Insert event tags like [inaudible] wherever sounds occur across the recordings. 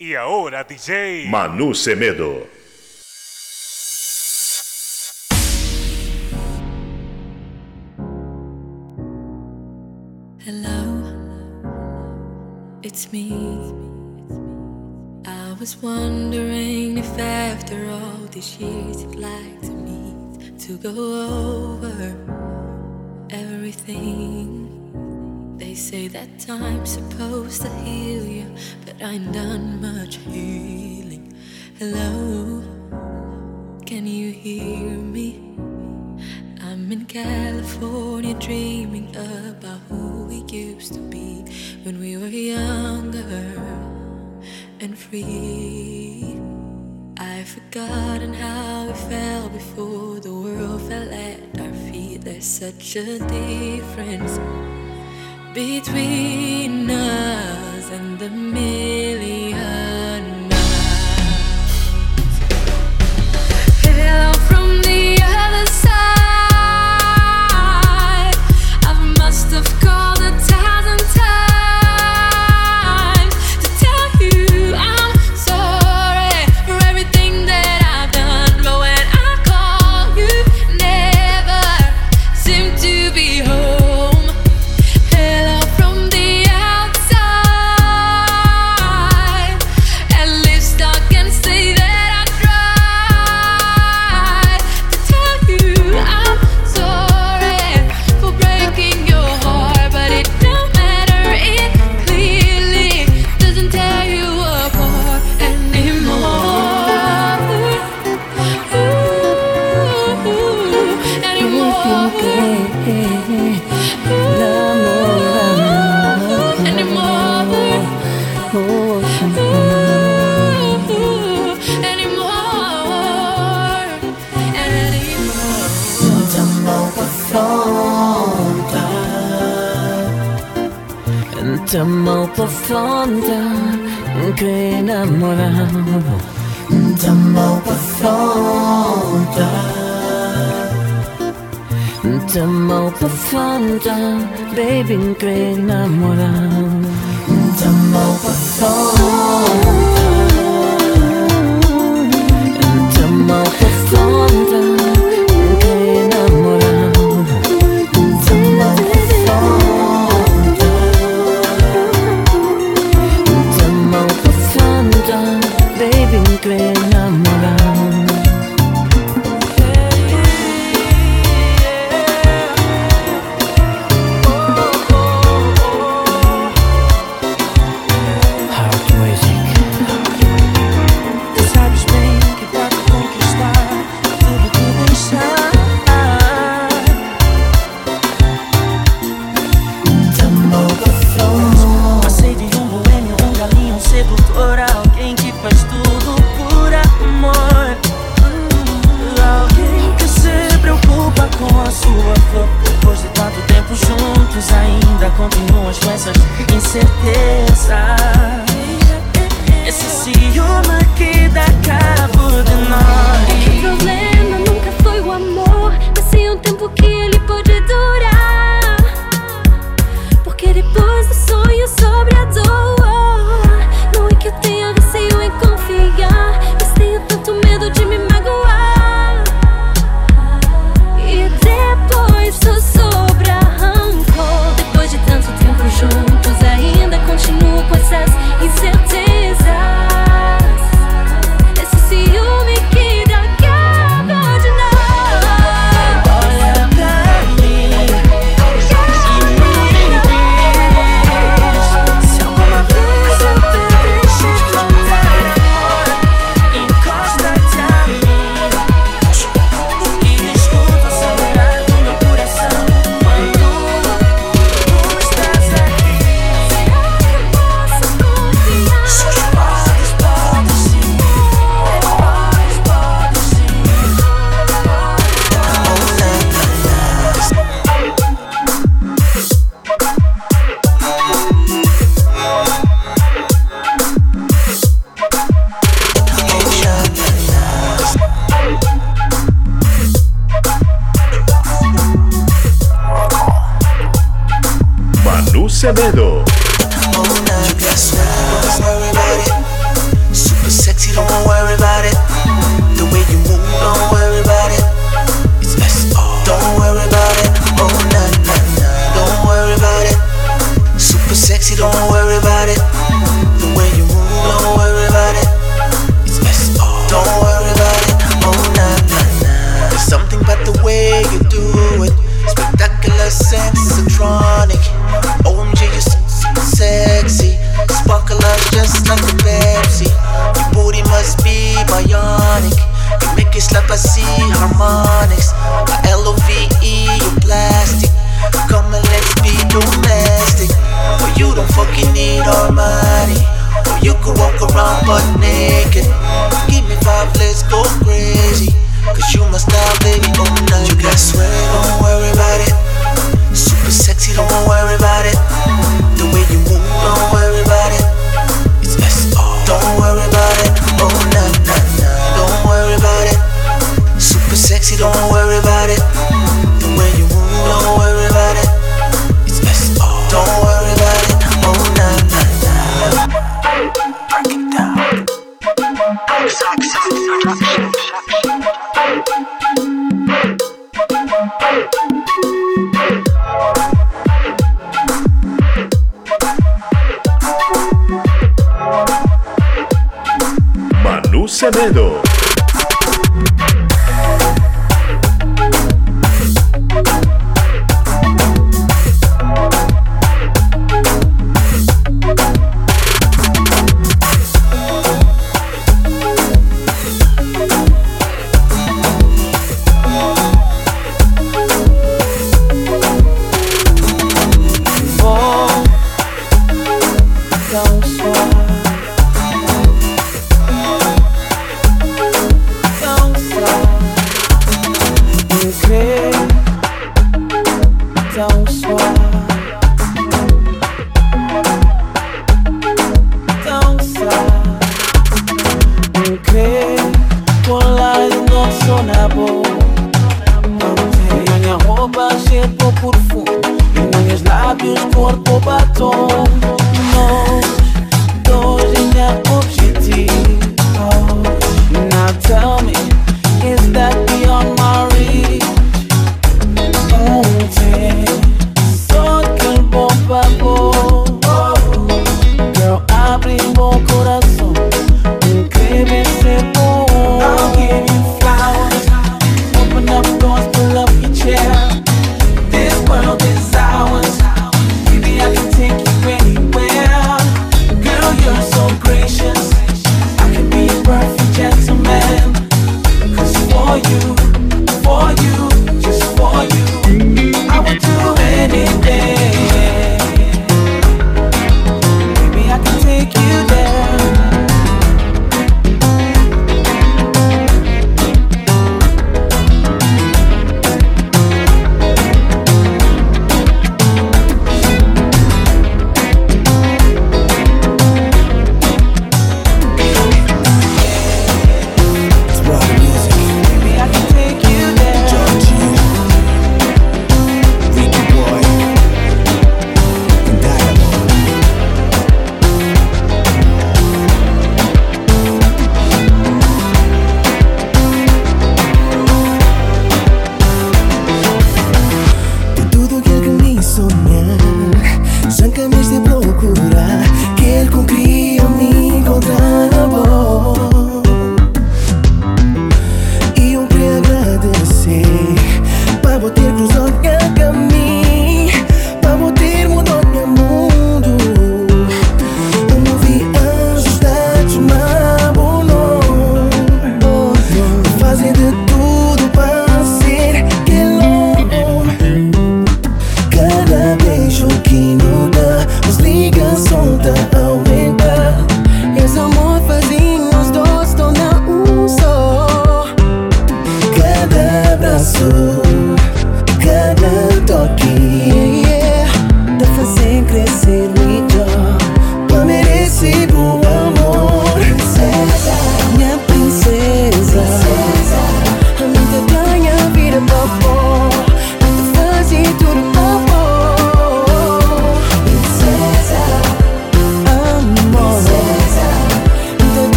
E agora, DJ Manu Semedo. Hello, it's me. I was wondering if after all these years you'd like to meet to go over everything say that time's supposed to heal you, but I ain't done much healing. Hello, can you hear me? I'm in California dreaming about who we used to be when we were younger and free. I've forgotten how we felt before the world fell at our feet. There's such a difference between us and the millions. troppo fonte che innamoravo Troppo fonte Troppo fonte baby che innamoravo Troppo fonte Troppo fonte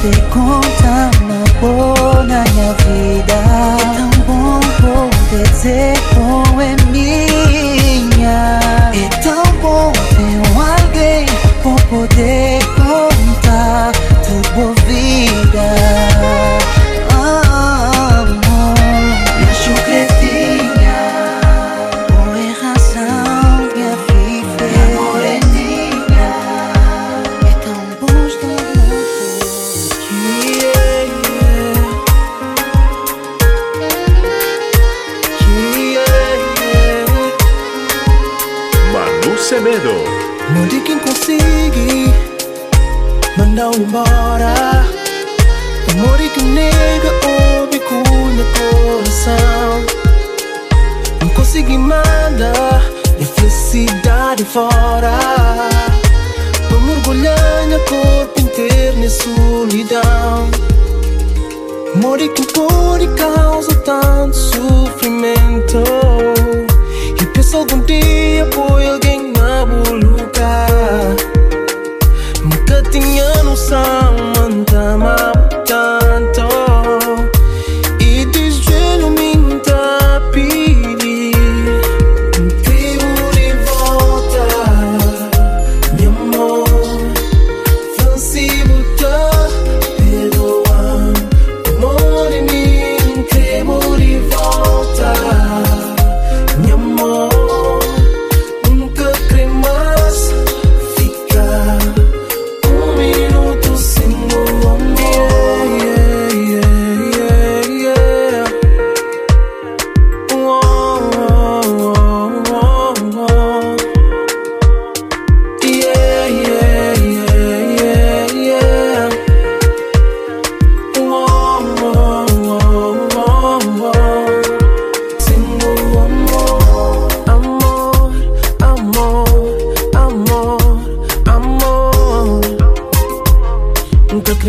Pergunta uma boa na minha vida É tão bom poder dizer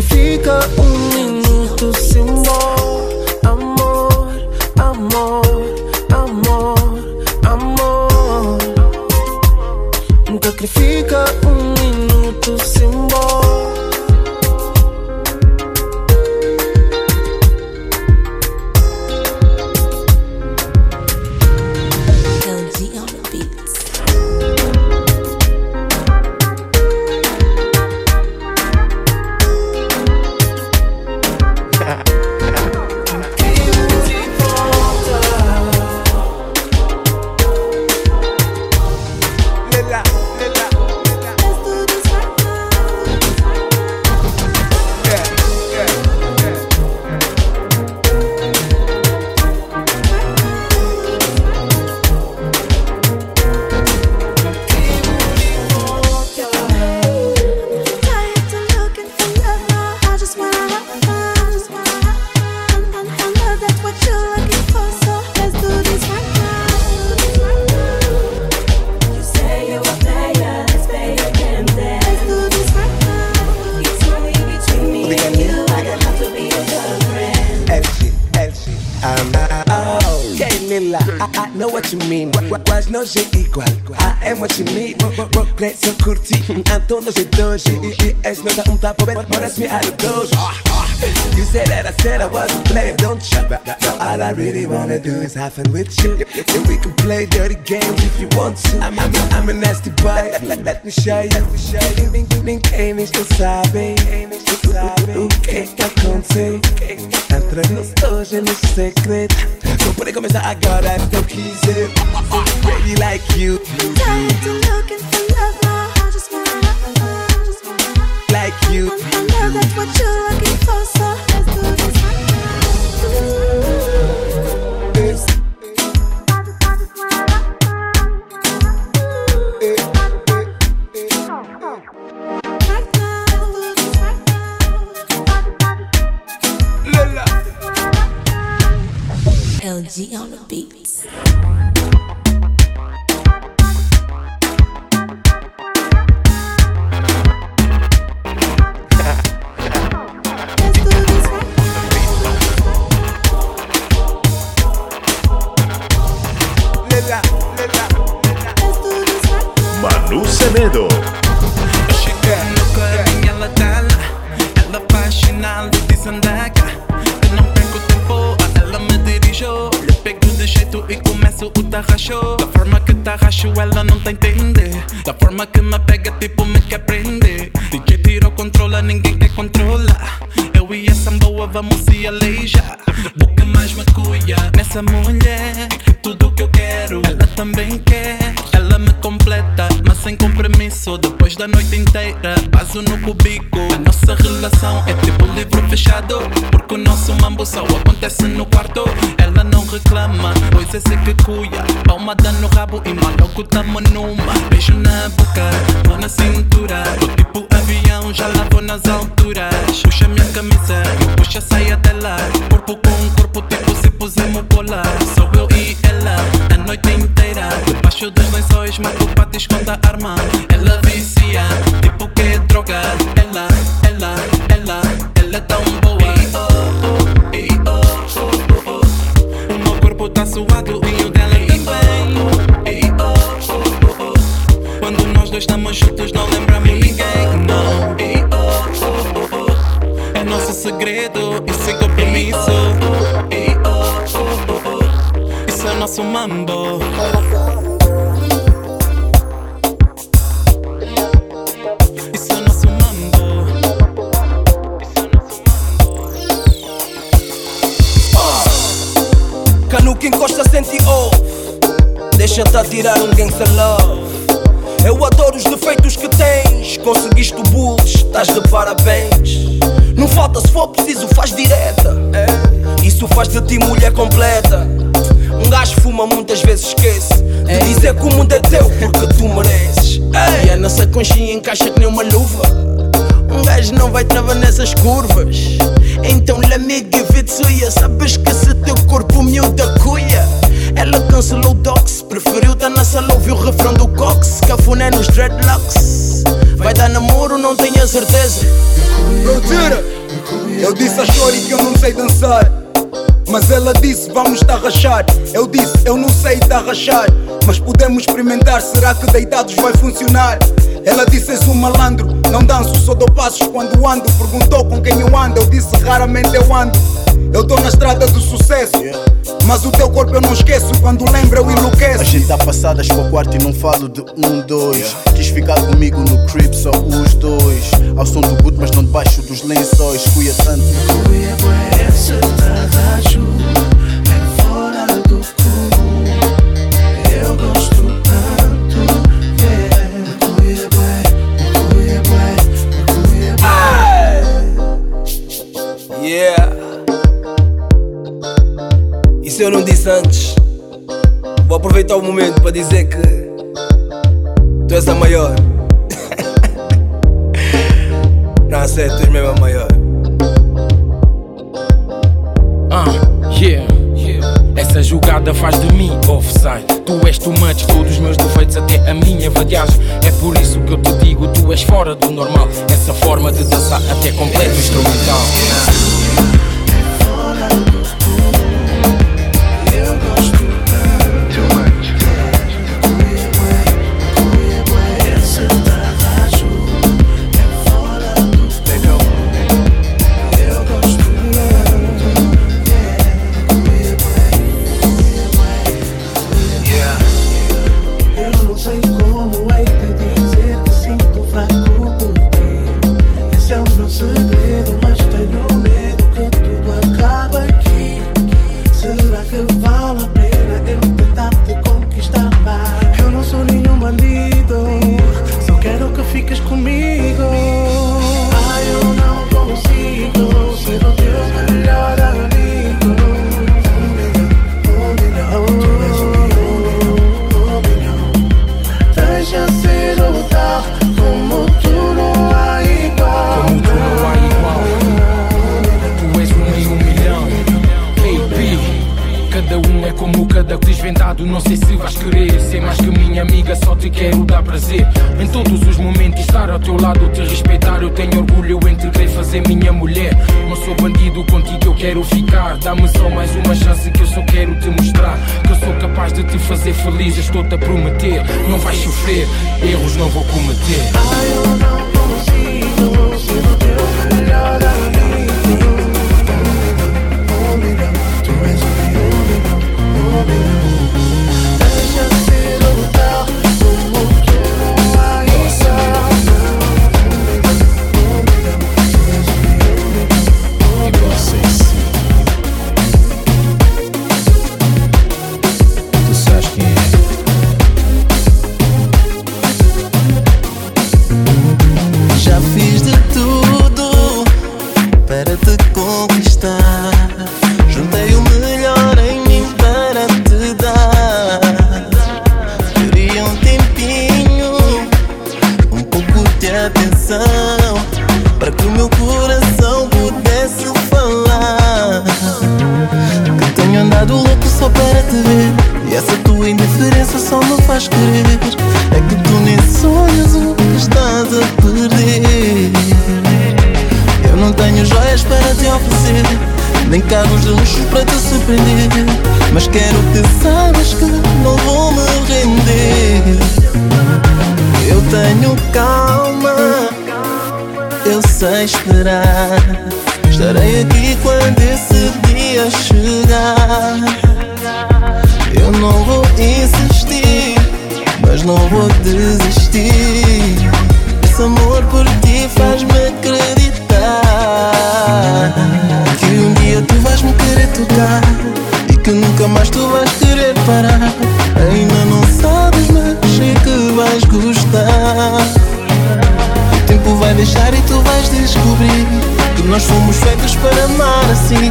E fica um minuto sem amor, amor, amor, amor. Nunca crifica. how it goes. You say that I said I wasn't playing, don't you? So all I really wanna do is have fun with you. And we can play dirty games if you want to. I'm, I'm, I'm a nasty boy, let me show you. Ninguém sabe, o que é que acontece entre nós dois é meu segredo. Não pode começar agora, então quiser. Pretty like you. Tired to look into love like you. I know that's what you're looking for, so let's do this LG on the beats. Falta se for preciso, faz direta. Isso faz de ti mulher completa. Um gajo fuma muitas vezes esquece De dizer que o mundo é teu porque tu mereces. E a nossa conchinha encaixa que nem uma luva. Um gajo não vai travar nessas curvas. Então let me give it to Sabes que se teu corpo miúda cuia Ela cancelou o dox. Preferiu dar na sala ouvir o refrão do Cox. Cafuné nos dreadlocks. Vai dar namoro, não tenho a certeza. Brother, eu disse a Shori que eu não sei dançar. Mas ela disse, vamos tarrachar. Eu disse, eu não sei tarrachar. Mas podemos experimentar, será que deitados vai funcionar? Ela disse, és um malandro, não danço, só dou passos quando ando. Perguntou com quem eu ando, eu disse, raramente eu ando. Eu tô na estrada do sucesso. Mas o teu corpo eu não esqueço, quando lembro eu enlouqueço. A gente tá passadas para o quarto e não falo de um, dois. Quis ficar comigo no crib, só os dois. Ao som do boot, mas não debaixo dos lençóis. Cuia tanto. Esse Yeah. Isso eu não disse antes. Vou aproveitar o momento para dizer que Tu és a maior. [laughs] Não, sério, tu és mesmo a maior. Ah, yeah. Essa jogada faz de mim offside. Tu és too much, todos os meus defeitos, até a minha vadiagem. É por isso que eu te digo, tu és fora do normal. Essa forma de dançar até completo instrumental. Vais sofrer. Erros não vou cometer. Estarei aqui quando esse dia chegar. Eu não vou insistir, mas não vou desistir. Esse amor por ti faz-me acreditar que um dia tu vais me querer tocar e que nunca mais tu vais querer parar. Ainda não sabes, mas sei que vais gostar. O tempo vai deixar e tu vais descobrir que nós fomos feitos para amar assim.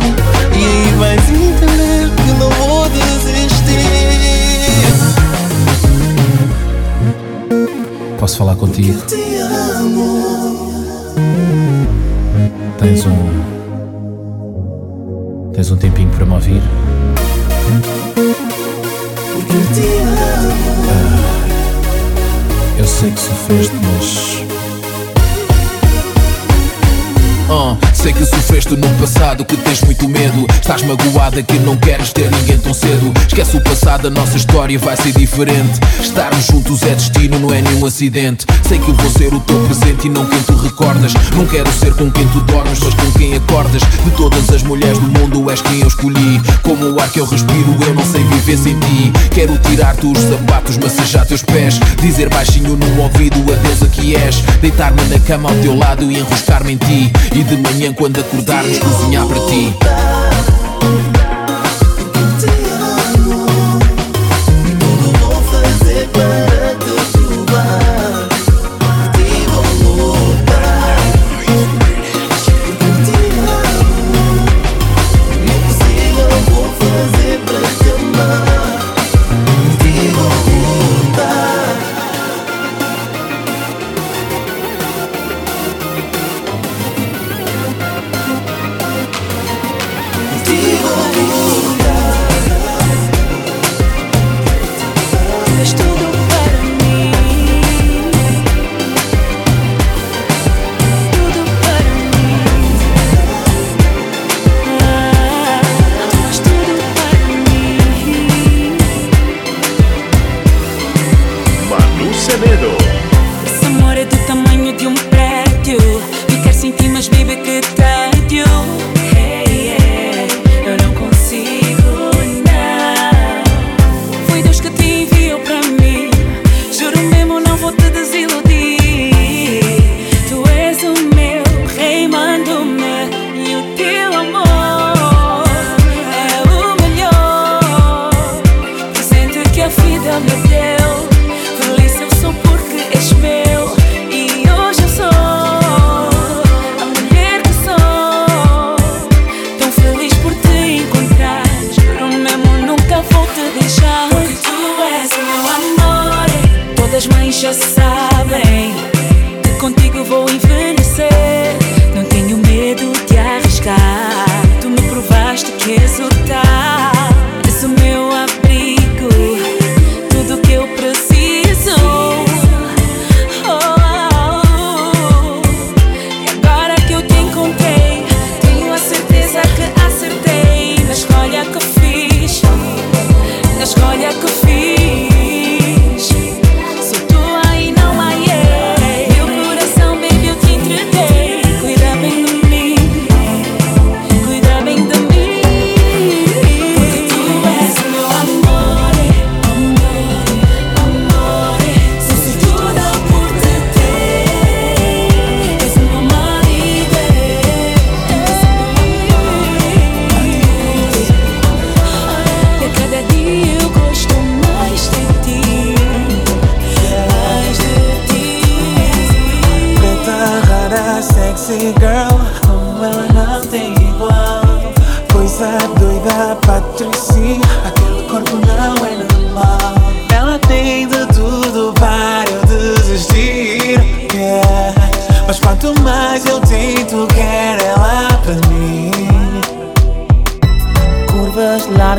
E aí vais entender que não vou desistir. Posso falar contigo? Te amo. Tens um. Tens um tempinho para me ouvir? Porque te amo. Eu sei que sofreste, mas. Sei que sofreste no passado, que tens muito medo. Estás magoada que não queres ter ninguém tão cedo. Esquece o passado, a nossa história vai ser diferente. Estarmos juntos é destino, não é nenhum acidente. Sei que vou ser o teu presente e não quem tu recordas. Não quero ser com quem tu dormes, mas com quem acordas. De todas as mulheres do mundo, és quem eu escolhi. Como o ar que eu respiro, eu não sei viver sem ti. Quero tirar-te os sapatos, massajar teus pés. Dizer baixinho no ouvido a deusa que és. Deitar-me na cama ao teu lado e enroscar-me em ti. E de manhã, quando acordarmos, cozinhar para ti.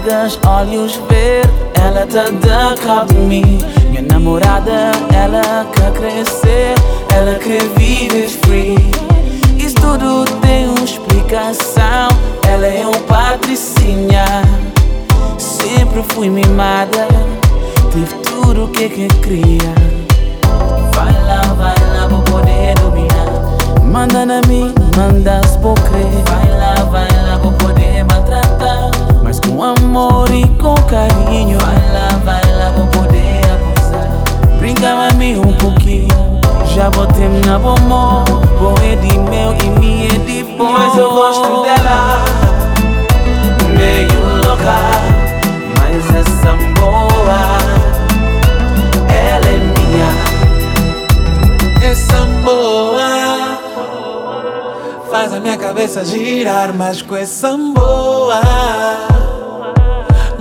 Largas, olhos verdes, ela tá da cabo. Minha namorada, ela quer crescer, ela quer viver free. Isso tudo tem uma explicação, ela é um patricinha. Sempre fui mimada, tive tudo o que que queria. Vai lá, vai lá, vou poder dominar. Manda na mim, manda se vou crer. Vai lá, vai lá, vou poder maltratar. Com amor e com carinho. Vai lá, vai lá, vou poder abusar. Brinca a mim um pouquinho. Já botei na bomba. Bom é de mel e me é de bom. Mas eu gosto dela. Meio louca. Mas essa boa. Ela é minha. Essa boa faz a minha cabeça girar, mas com essa boa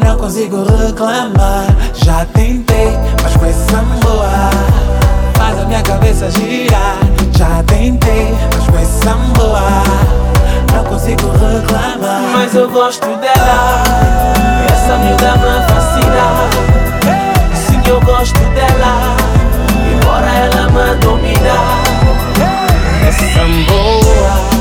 não consigo reclamar. Já tentei, mas com essa boa faz a minha cabeça girar. Já tentei, mas com essa boa não consigo reclamar. Mas eu gosto dela Essa miúda me fascina Sim, eu gosto dela Embora ela me domina Essa boa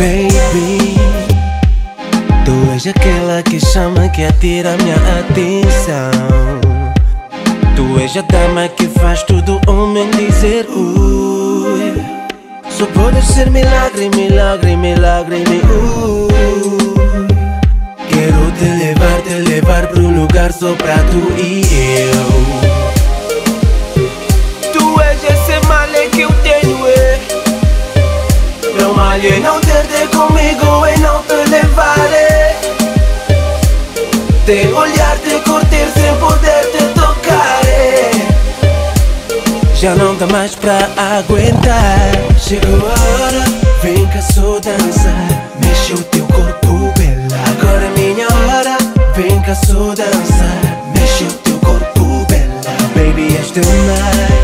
Baby, tu és aquela que chama que atira minha atenção. Tu és a dama que faz tudo homem dizer ui. Só podes ser milagre, milagre, milagre, mi ui. Quero te levar, te levar um lugar só pra tu e eu. Não ter te comigo e não te levar. Te olhar, te curtir sem poder te tocar. Já não dá mais pra aguentar. Chegou a hora, vem cá só dançar. Mexe o teu corpo, bela. Agora é minha hora, vem cá só dançar. Mexe o teu corpo, bela. Baby, és demais, demais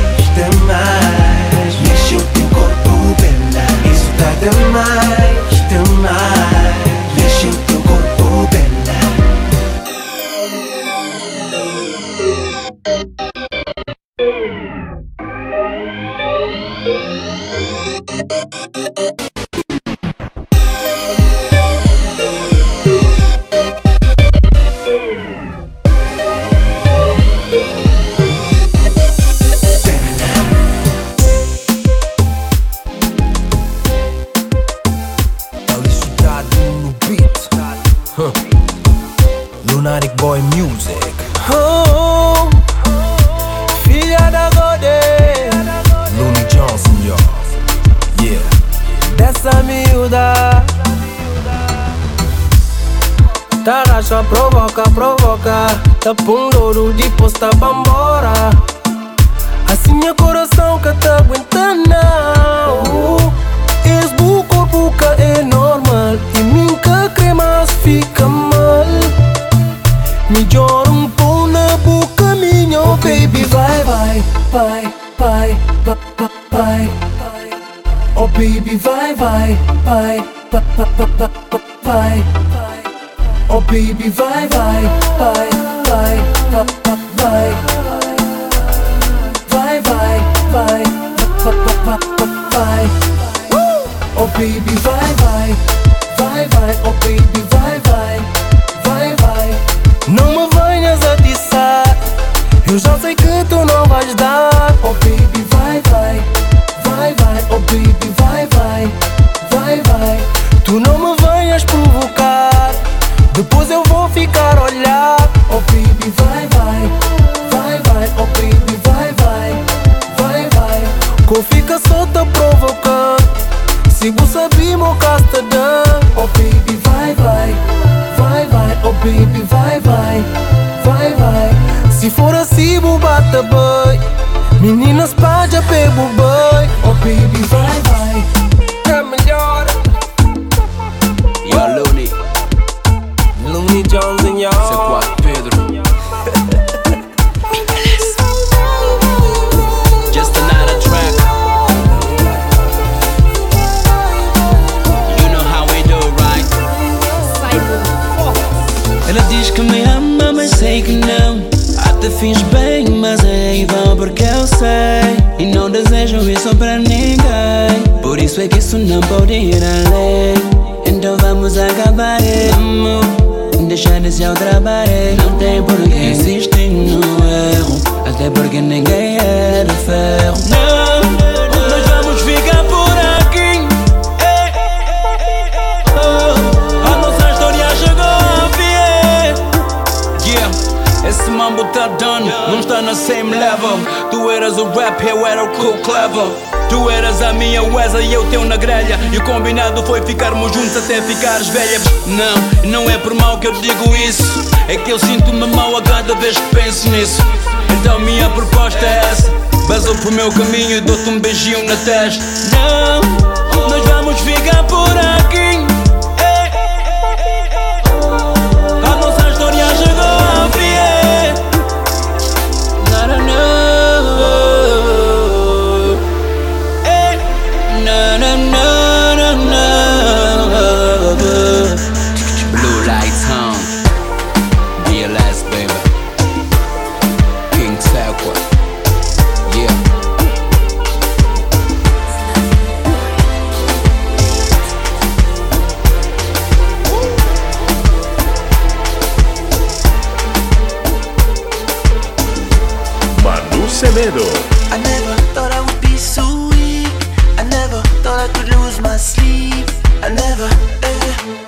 Tá Essa bunda pro meu caminho, dou-te um beijinho na testa. Não. Semedo. I never thought I would be so weak. I never thought I could lose my sleep. I never, eh.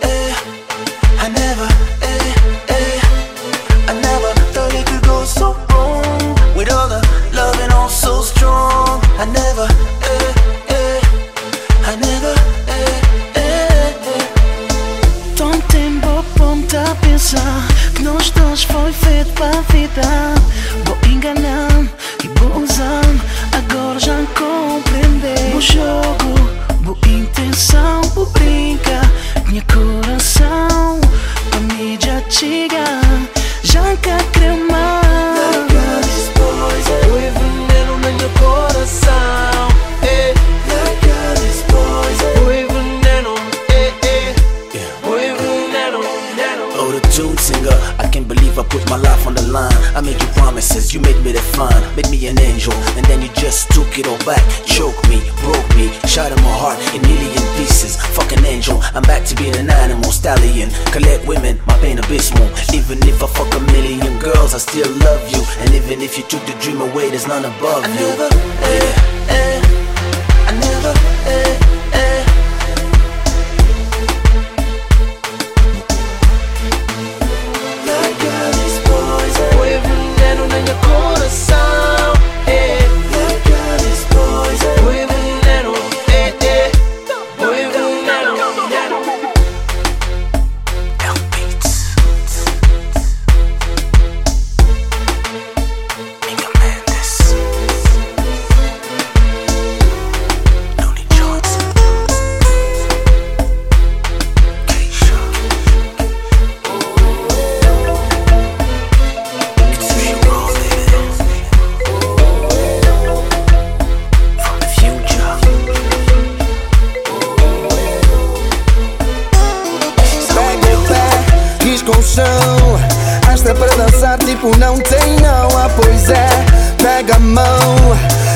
pega a mão,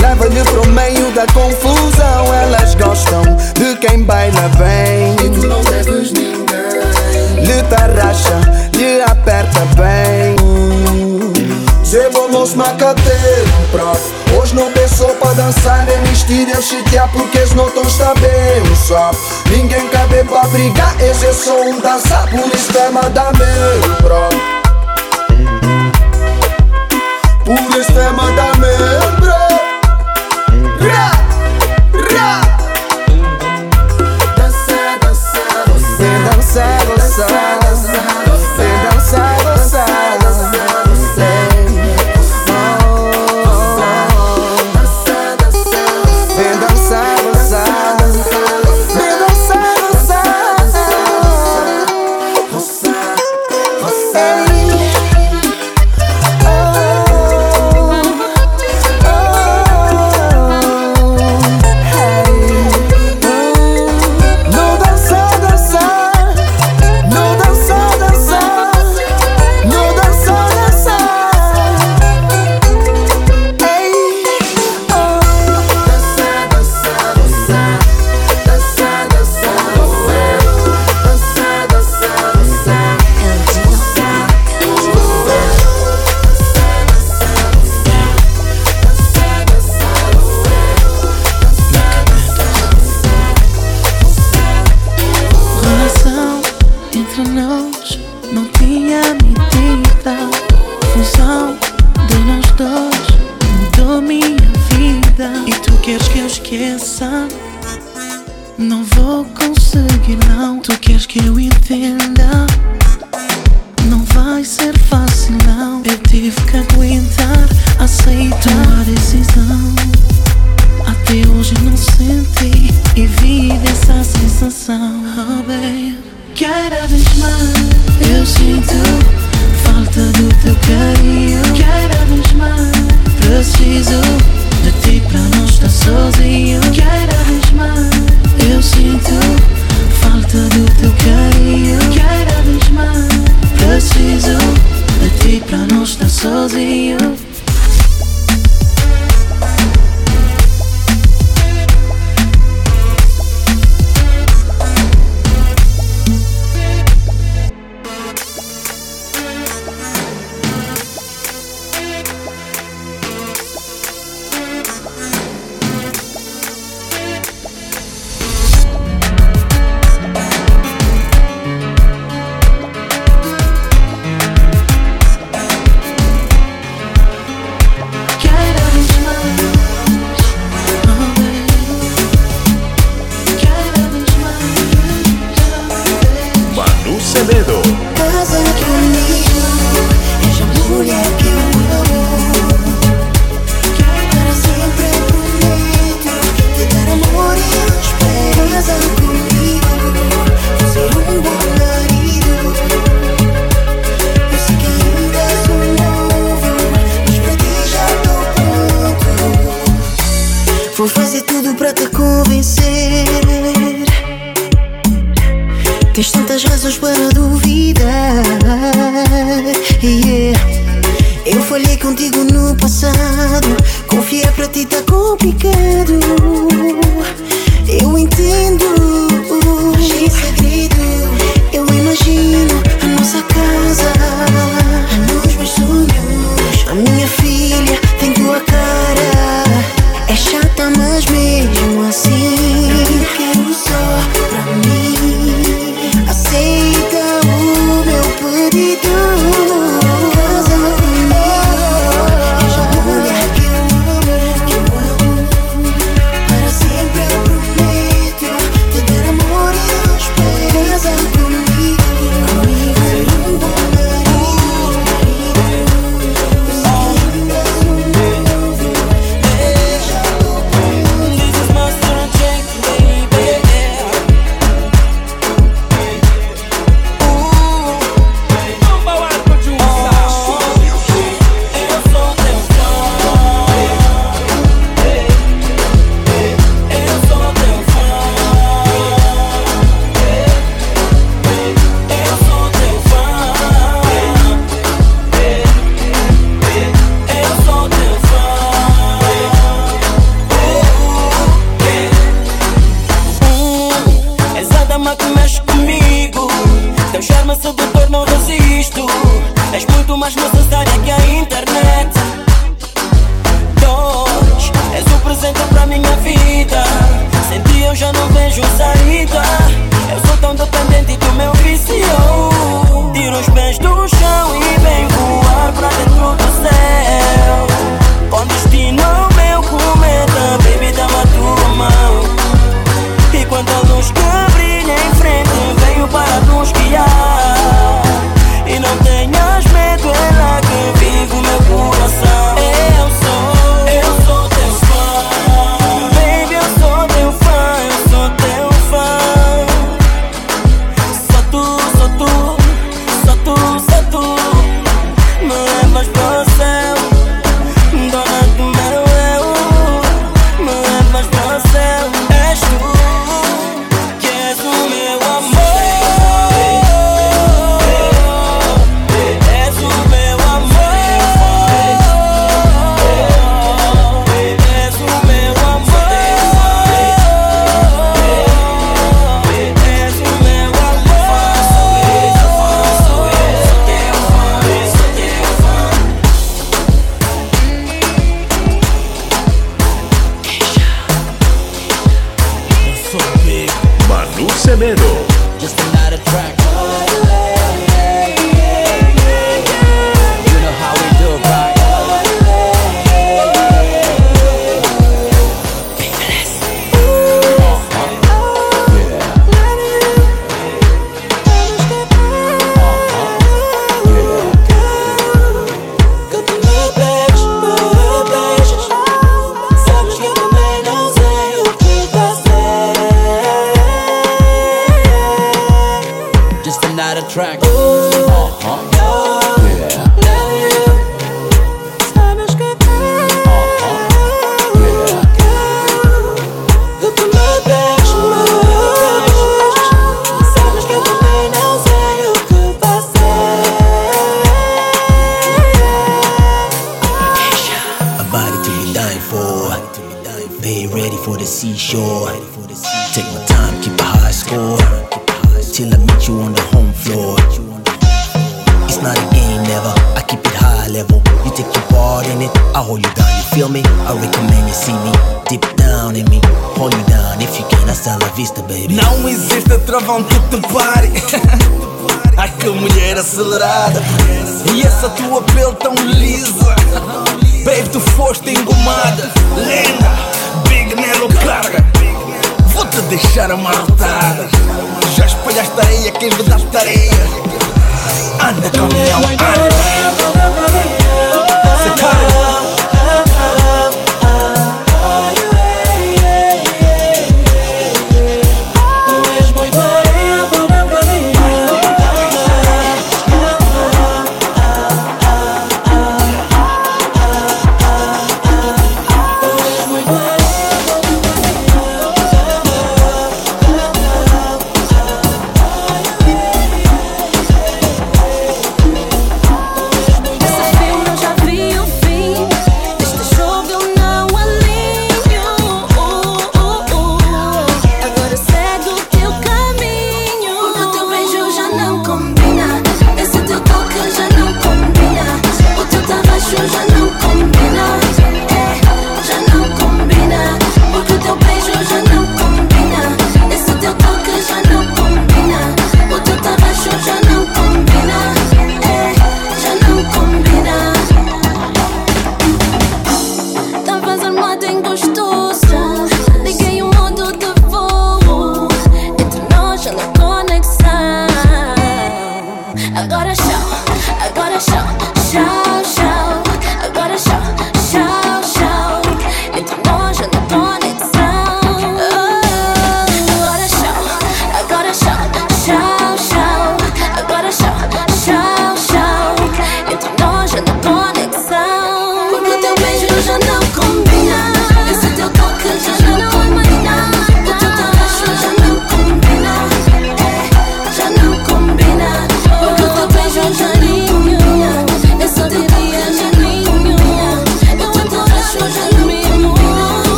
leva-lhe pro meio da confusão. Elas gostam de quem baila bem. E tu não deves ninguém. Lhe tarraxa, lhe aperta bem. Zevonos macate, bro. Hoje não pensou pra dançar, nem vestir, eu chitear porque eles não estão sabendo, sabe? Ninguém cabe pra brigar, esse é só um dançar, por isso é mandar meu, pronto. Puro extremadamente Ra, ra. Dança, dança, dança Dança, dança, dança.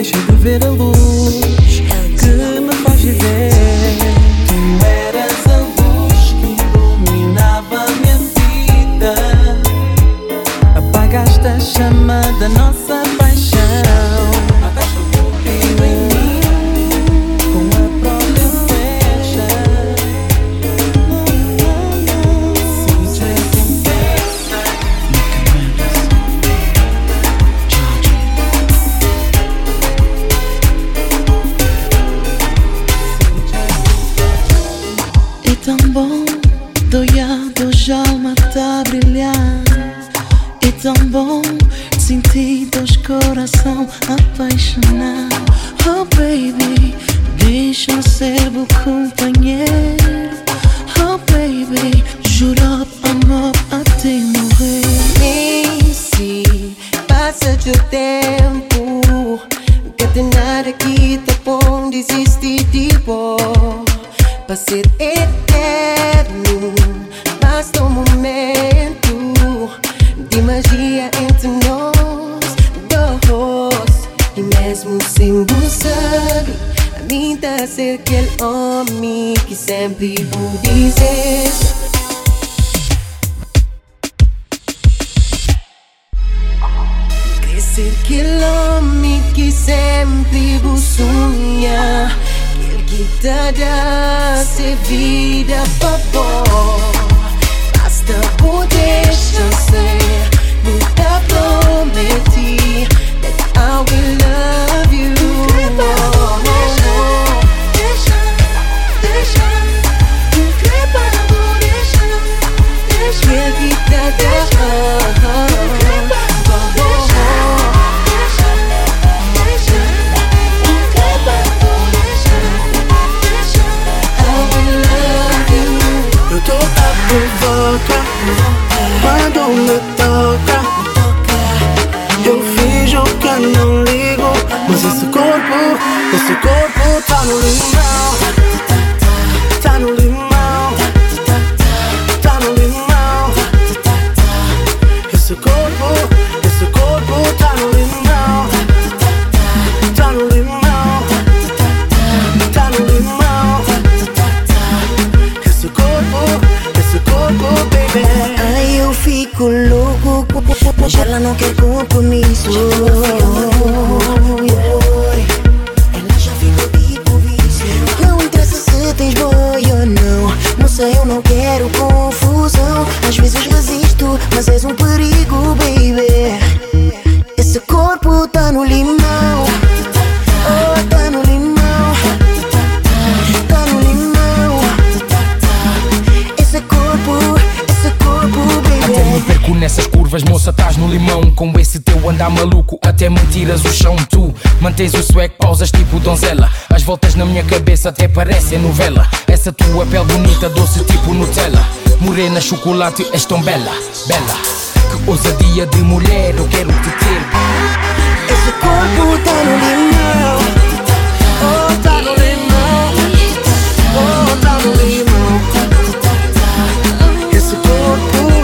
E deixa de ver a luz esse corpo, esse corpo tá no limão tens o swag, pausas tipo donzela. As voltas na minha cabeça até parecem novela. Essa tua pele bonita, doce tipo Nutella. Morena, chocolate, és tão bela, bela. Que ousadia de mulher, eu quero te ter. Esse corpo tá no limão. Oh, tá no limão. Oh, tá no limão. Esse corpo.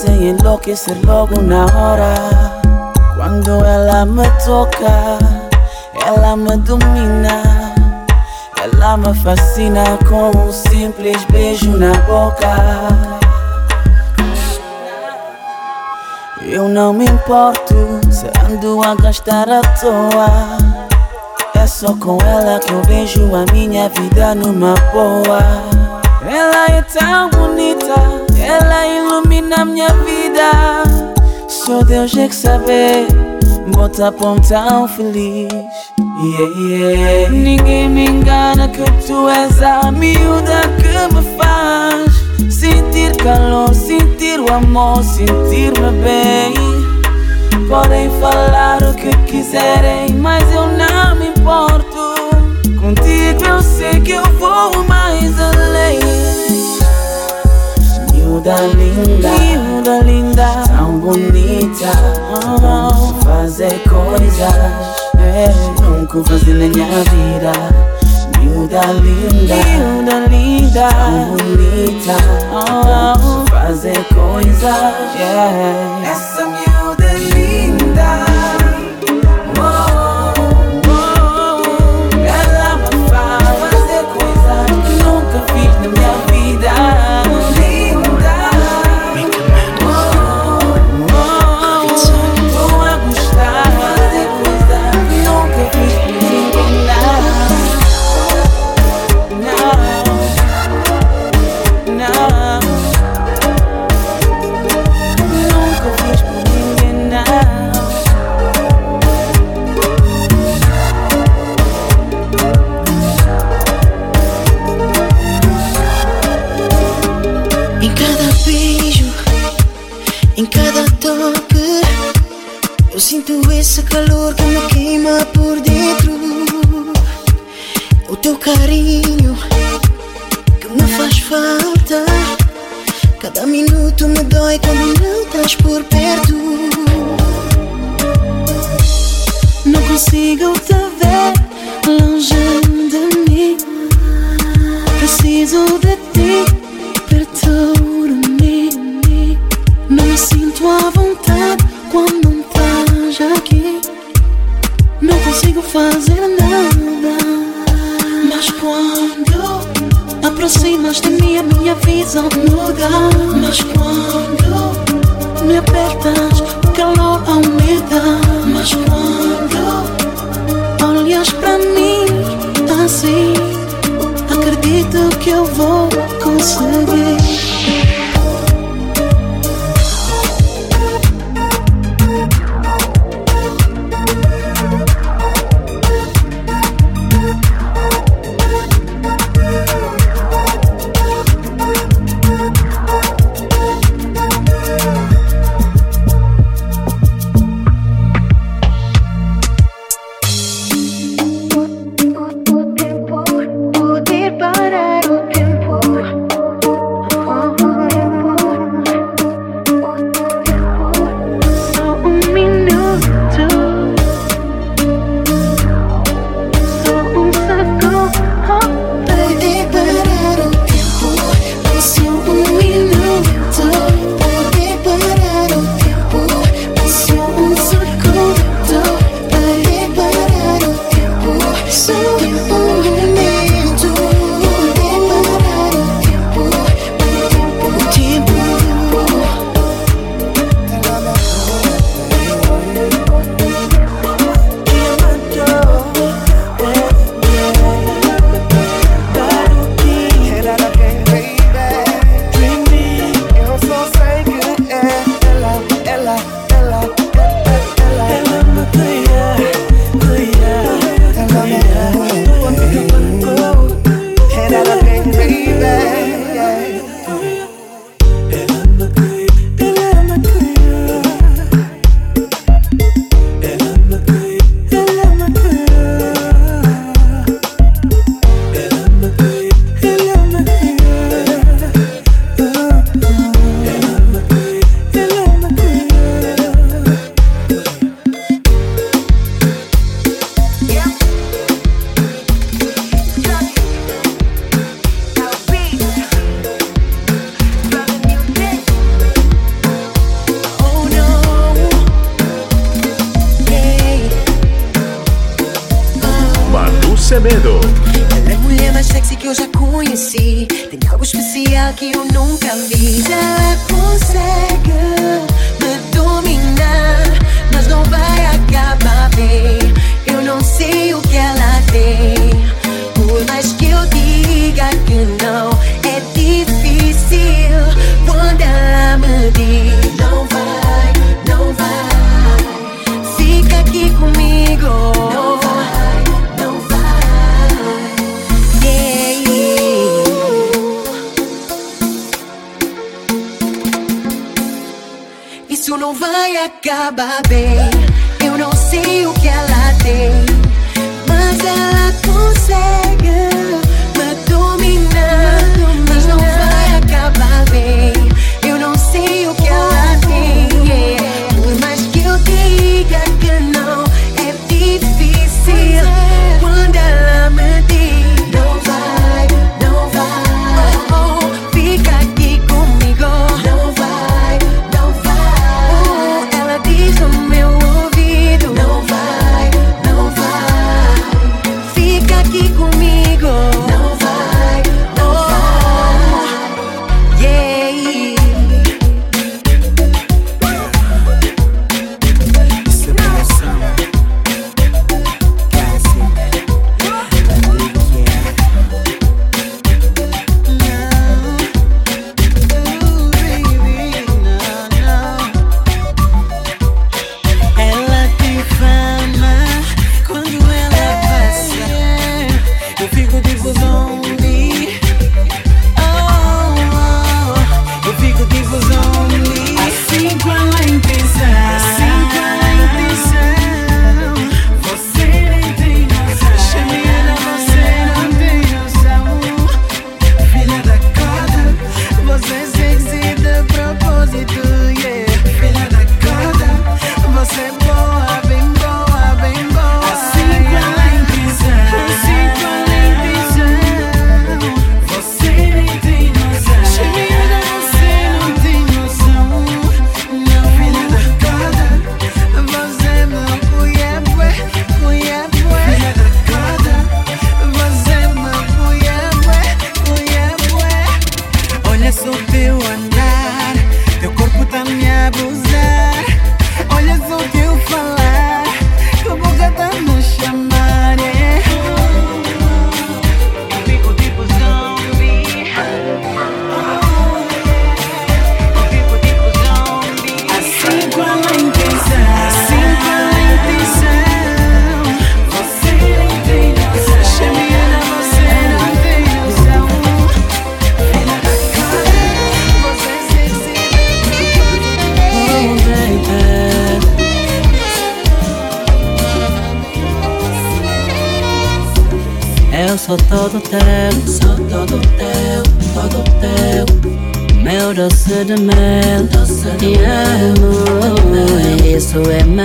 Fazem enlouquecer logo na hora. Quando ela me toca, ela me domina. Ela me fascina com um simples beijo na boca. Eu não me importo se ando a gastar à toa. É só com ela que eu vejo a minha vida numa boa. Ela é tão bonita, ela ilumina minha vida. Só Deus é que sabe, bota pão tão feliz. Yeah, yeah. Ninguém me engana que tu és a miúda que me faz sentir calor, sentir o amor, sentir-me bem. Podem falar o que quiserem, mas eu não me importo. Contigo eu sei que eu vou mais além. Miúda linda, miúda linda, tão bonita. Oh, fazer coisas é, nunca fazer na minha vida. Miúda linda, miúda linda, tão bonita. Oh, fazer coisas, yeah. Essa miúda é linda.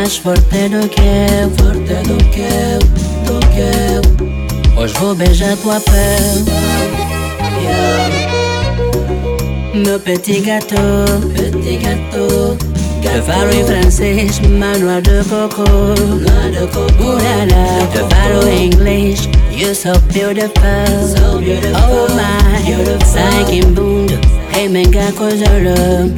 Mais forte do que eu, forte do que eu, do que eu. Hoje vou beijar tua pele. Meu petit gâteau, petit gâteau. Je parle français, ma noix de coco. La, je parle English. You're so beautiful, so beautiful. Oh my. Sai mundo, hey menga coisa lo,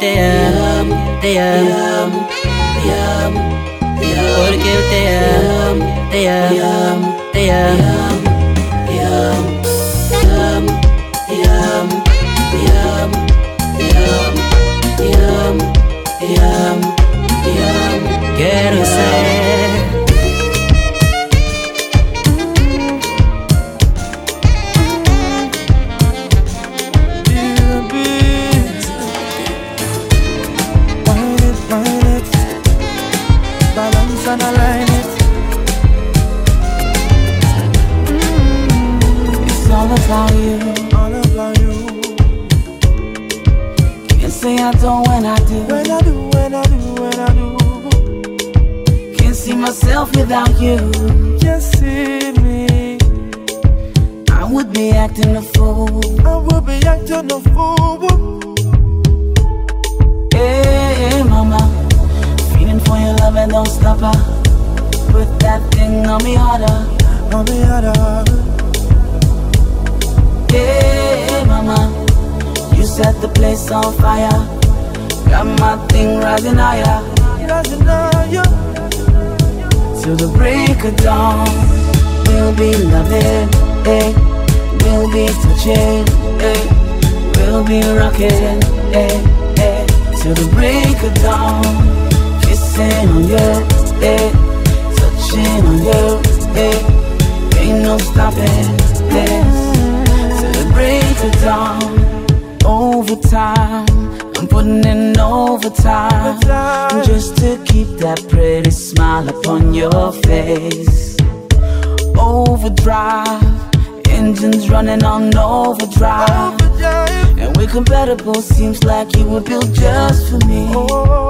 te amo, te amo, te amo. Porque te amo, te amo, te amo, compatible, seems like you were built just for me.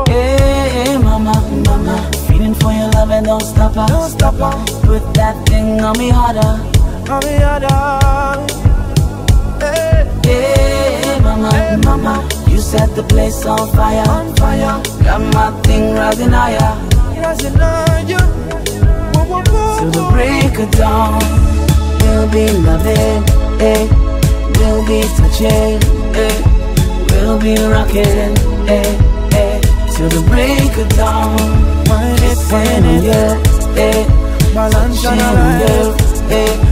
Hey, hey, mama, mama, feeling for your love and don't stop her. Don't stop her. Put that thing on me harder. On me harder. Hey, hey, mama, mama, you set the place on fire. On fire. Got my thing rising higher. Rising higher. Till the break of dawn, we'll be loving, eh? We'll be touching, eh? We'll be rocking, eh? eh? Till the break of dawn, kissing on you, eh? Balance and Touching on you, eh?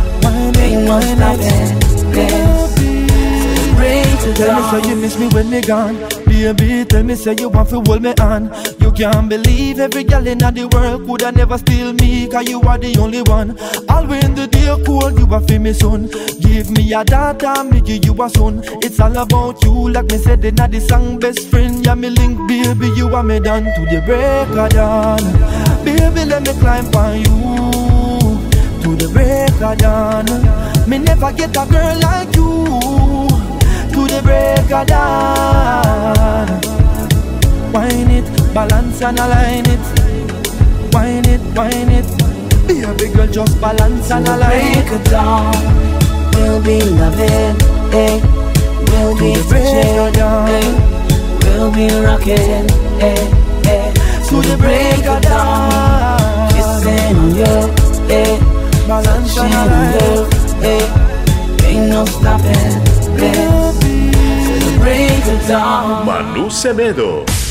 Ain't no stopping, eh? Till the break of Tell me say you miss me when me gone Baby, tell me say you want to hold me on can't believe every girl in the world Coulda never steal me Cause you are the only one. All when the day cold You are me son Give me a daughter, me give you a son. It's all about you Like me said in the song Best friend, yeah me link Baby, you are me done To the break of dawn. Baby, let me climb on you To the break of dawn. Me never get a girl like you to the break of dawn. Wine it, balance and align it. Wine it, wine it. Baby girl, just balance and align break of dawn, we'll be loving, eh? We'll be touching, eh? We'll be rocking, eh? eh? To the break of dawn, kissing on you, eh? Balance Touching and on align you, eh? Ain't no stopping, eh? To the break of dawn. Manu Semedo.